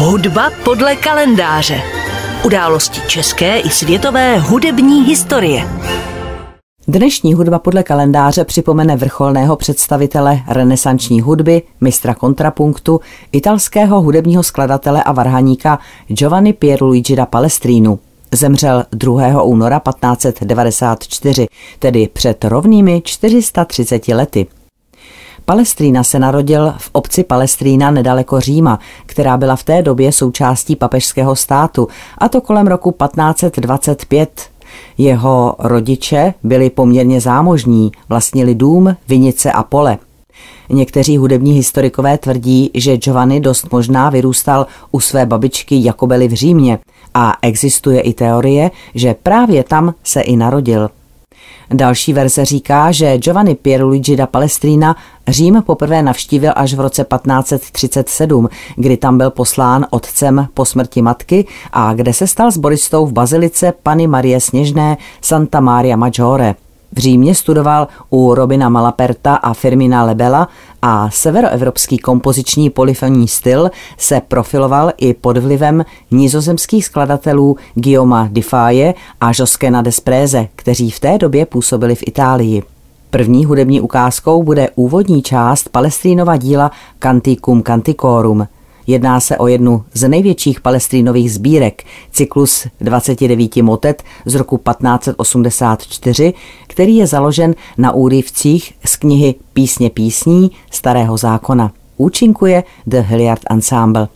Hudba podle kalendáře. Události české i světové hudební historie. Dnešní hudba podle kalendáře připomene vrcholného představitele renesanční hudby, mistra kontrapunktu, italského hudebního skladatele a varhaníka Giovanni Pierluigi da Palestrinu. Zemřel 2. února 1594, tedy před rovnými 430 lety. Palestrína se narodil v obci Palestrína nedaleko Říma, která byla v té době součástí papežského státu, a to kolem roku 1525. Jeho rodiče byli poměrně zámožní, vlastnili dům, vinice a pole. Někteří hudební historikové tvrdí, že Giovanni dost možná vyrůstal u své babičky Jakobely v Římě a existuje i teorie, že právě tam se i narodil. Další verze říká, že Giovanni Pierluigi da Palestrina Řím poprvé navštívil až v roce 1537, kdy tam byl poslán otcem po smrti matky a kde se stal sboristou v bazilice Pany Marie Sněžné Santa Maria Maggiore. V Římě studoval u Robina Malaperta a Firmina Lebela a severoevropský kompoziční polyfonní styl se profiloval i pod vlivem nizozemských skladatelů Guillaume Difaye a Joskena Despreze, kteří v té době působili v Itálii. První hudební ukázkou bude úvodní část Palestrínova díla Canticum Canticorum – Jedná se o jednu z největších palestrínových sbírek, cyklus 29 motet z roku 1584, který je založen na úryvcích z knihy Písně písní Starého zákona. Účinkuje The Hilliard Ensemble.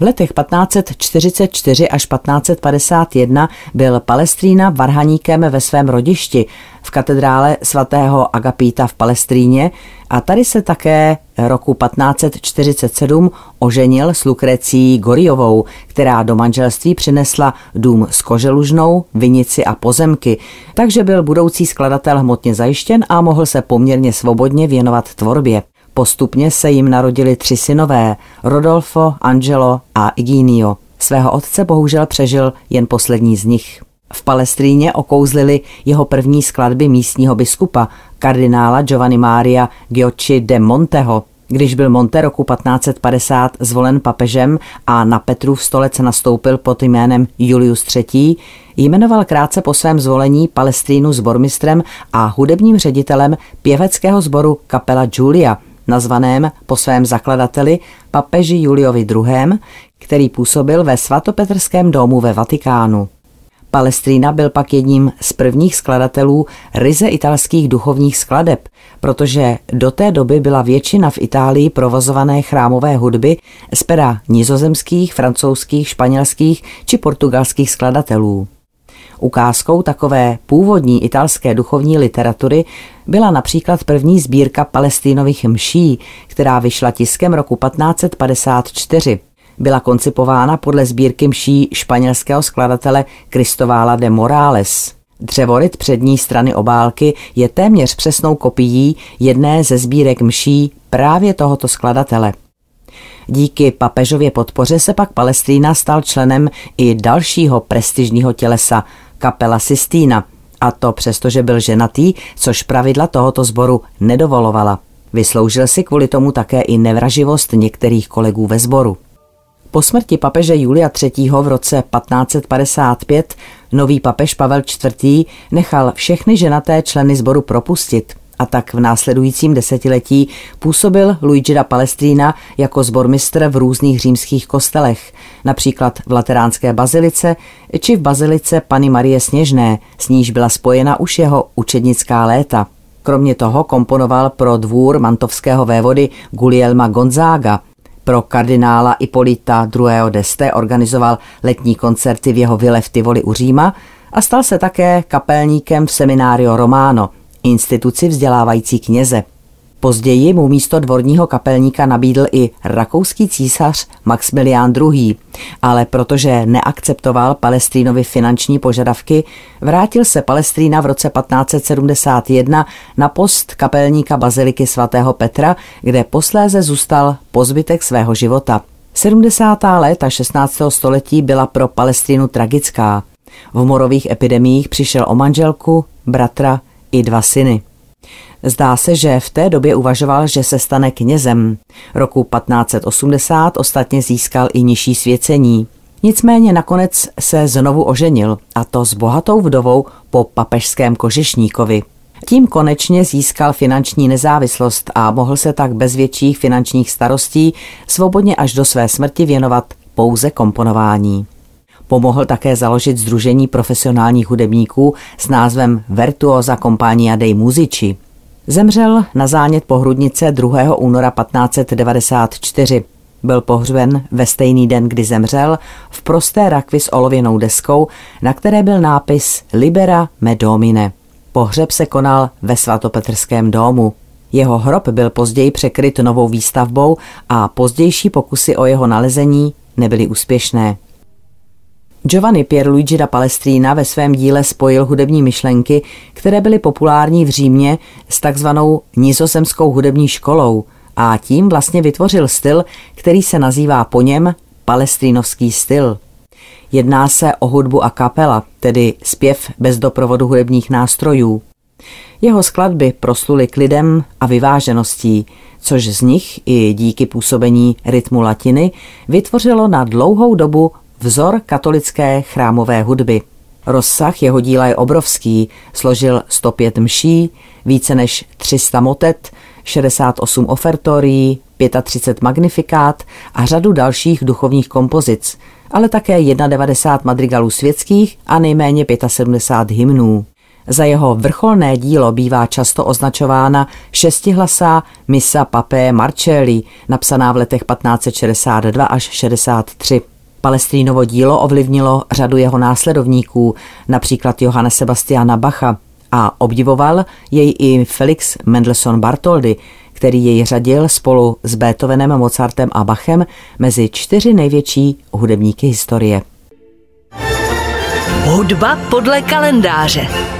V letech 1544 až 1551 byl Palestrína varhaníkem ve svém rodišti v katedrále svatého Agapíta v Palestríně a tady se také roku 1547 oženil s Lukrecí Goriovou, která do manželství přinesla dům s koželužnou, vinici a pozemky, takže byl budoucí skladatel hmotně zajištěn a mohl se poměrně svobodně věnovat tvorbě. Postupně se jim narodili tři synové, Rodolfo, Angelo a Iginio. Svého otce bohužel přežil jen poslední z nich. V Palestríně okouzlili jeho první skladby místního biskupa, kardinála Giovanni Maria Giocci de Monteho. Když byl Monte roku 1550 zvolen papežem a na Petrův stolec nastoupil pod jménem Julius III., jmenoval krátce po svém zvolení Palestrínu zbormistrem a hudebním ředitelem pěveckého sboru Kapela Julia – nazvaném po svém zakladateli papeži Juliovi II., který působil ve svatopetrském domu ve Vatikánu. Palestrína byl pak jedním z prvních skladatelů ryze italských duchovních skladeb, protože do té doby byla většina v Itálii provozované chrámové hudby z pera nizozemských, francouzských, španělských či portugalských skladatelů. Ukázkou takové původní italské duchovní literatury byla například první sbírka palestínových mší, která vyšla tiskem roku 1554. Byla koncipována podle sbírky mší španělského skladatele Cristovála de Morales. Dřevoryt přední strany obálky je téměř přesnou kopií jedné ze sbírek mší právě tohoto skladatele. Díky papežově podpoře se pak Palestína stal členem i dalšího prestižního tělesa, kapela Sistína, a to přesto, že byl ženatý, což pravidla tohoto sboru nedovolovala. Vysloužil si kvůli tomu také i nevraživost některých kolegů ve sboru. Po smrti papeže Julia III. v roce 1555 nový papež Pavel IV. nechal všechny ženaté členy sboru propustit – a tak v následujícím desetiletí působil Luigi da Palestrina jako zbormistr v různých římských kostelech, například v Lateránské bazilice či v bazilice Pany Marie Sněžné, s níž byla spojena už jeho učednická léta. Kromě toho komponoval pro dvůr mantovského vévody Gulielma Gonzaga, pro kardinála Ipolita II. d'Este organizoval letní koncerty v jeho vile v Tivoli u Říma a stal se také kapelníkem v Seminario Romano – instituci vzdělávající kněze. Později mu místo dvorního kapelníka nabídl i rakouský císař Maximilián II., ale protože neakceptoval Palestínovi finanční požadavky, vrátil se Palestína v roce 1571 na post kapelníka baziliky svatého Petra, kde posléze zůstal po zbytek svého života. 70. léta 16. století byla pro Palestínu tragická. V morových epidemiích přišel o manželku, bratra i dva syny. Zdá se, že v té době uvažoval, že se stane knězem. Roku 1580 ostatně získal i nižší svěcení. Nicméně nakonec se znovu oženil, a to s bohatou vdovou po papežském kožešníkovi. Tím konečně získal finanční nezávislost a mohl se tak bez větších finančních starostí svobodně až do své smrti věnovat pouze komponování. Pomohl také založit Združení profesionálních hudebníků s názvem Virtuosa Compagnia dei Musici. Zemřel na zánět pohrudnice 2. února 1594. Byl pohřben ve stejný den, kdy zemřel, v prosté rakvi s olověnou deskou, na které byl nápis Libera me domine. Pohřeb se konal ve svatopetrském domu. Jeho hrob byl později překryt novou výstavbou a pozdější pokusy o jeho nalezení nebyly úspěšné. Giovanni Pierluigi da Palestrina ve svém díle spojil hudební myšlenky, které byly populární v Římě s takzvanou nizozemskou hudební školou a tím vlastně vytvořil styl, který se nazývá po něm palestrinovský styl. Jedná se o hudbu a kapela, tedy zpěv bez doprovodu hudebních nástrojů. Jeho skladby prosluly klidem a vyvážeností, což z nich i díky působení rytmu latiny vytvořilo na dlouhou dobu vzor katolické chrámové hudby. Rozsah jeho díla je obrovský, složil 105 mší, více než 300 motet, 68 ofertorií, 35 magnifikát a řadu dalších duchovních kompozic, ale také 91 madrigalů světských a nejméně 75 hymnů. Za jeho vrcholné dílo bývá často označována šestihlasá Missa Papé Marcelli, napsaná v letech 1562 až 63. Palestrínovo dílo ovlivnilo řadu jeho následovníků, například Johana Sebastiana Bacha, a obdivoval jej i Felix Mendelssohn Bartholdy, který jej řadil spolu s Beethovenem, Mozartem a Bachem mezi čtyři největší hudebníky historie. Hudba podle kalendáře.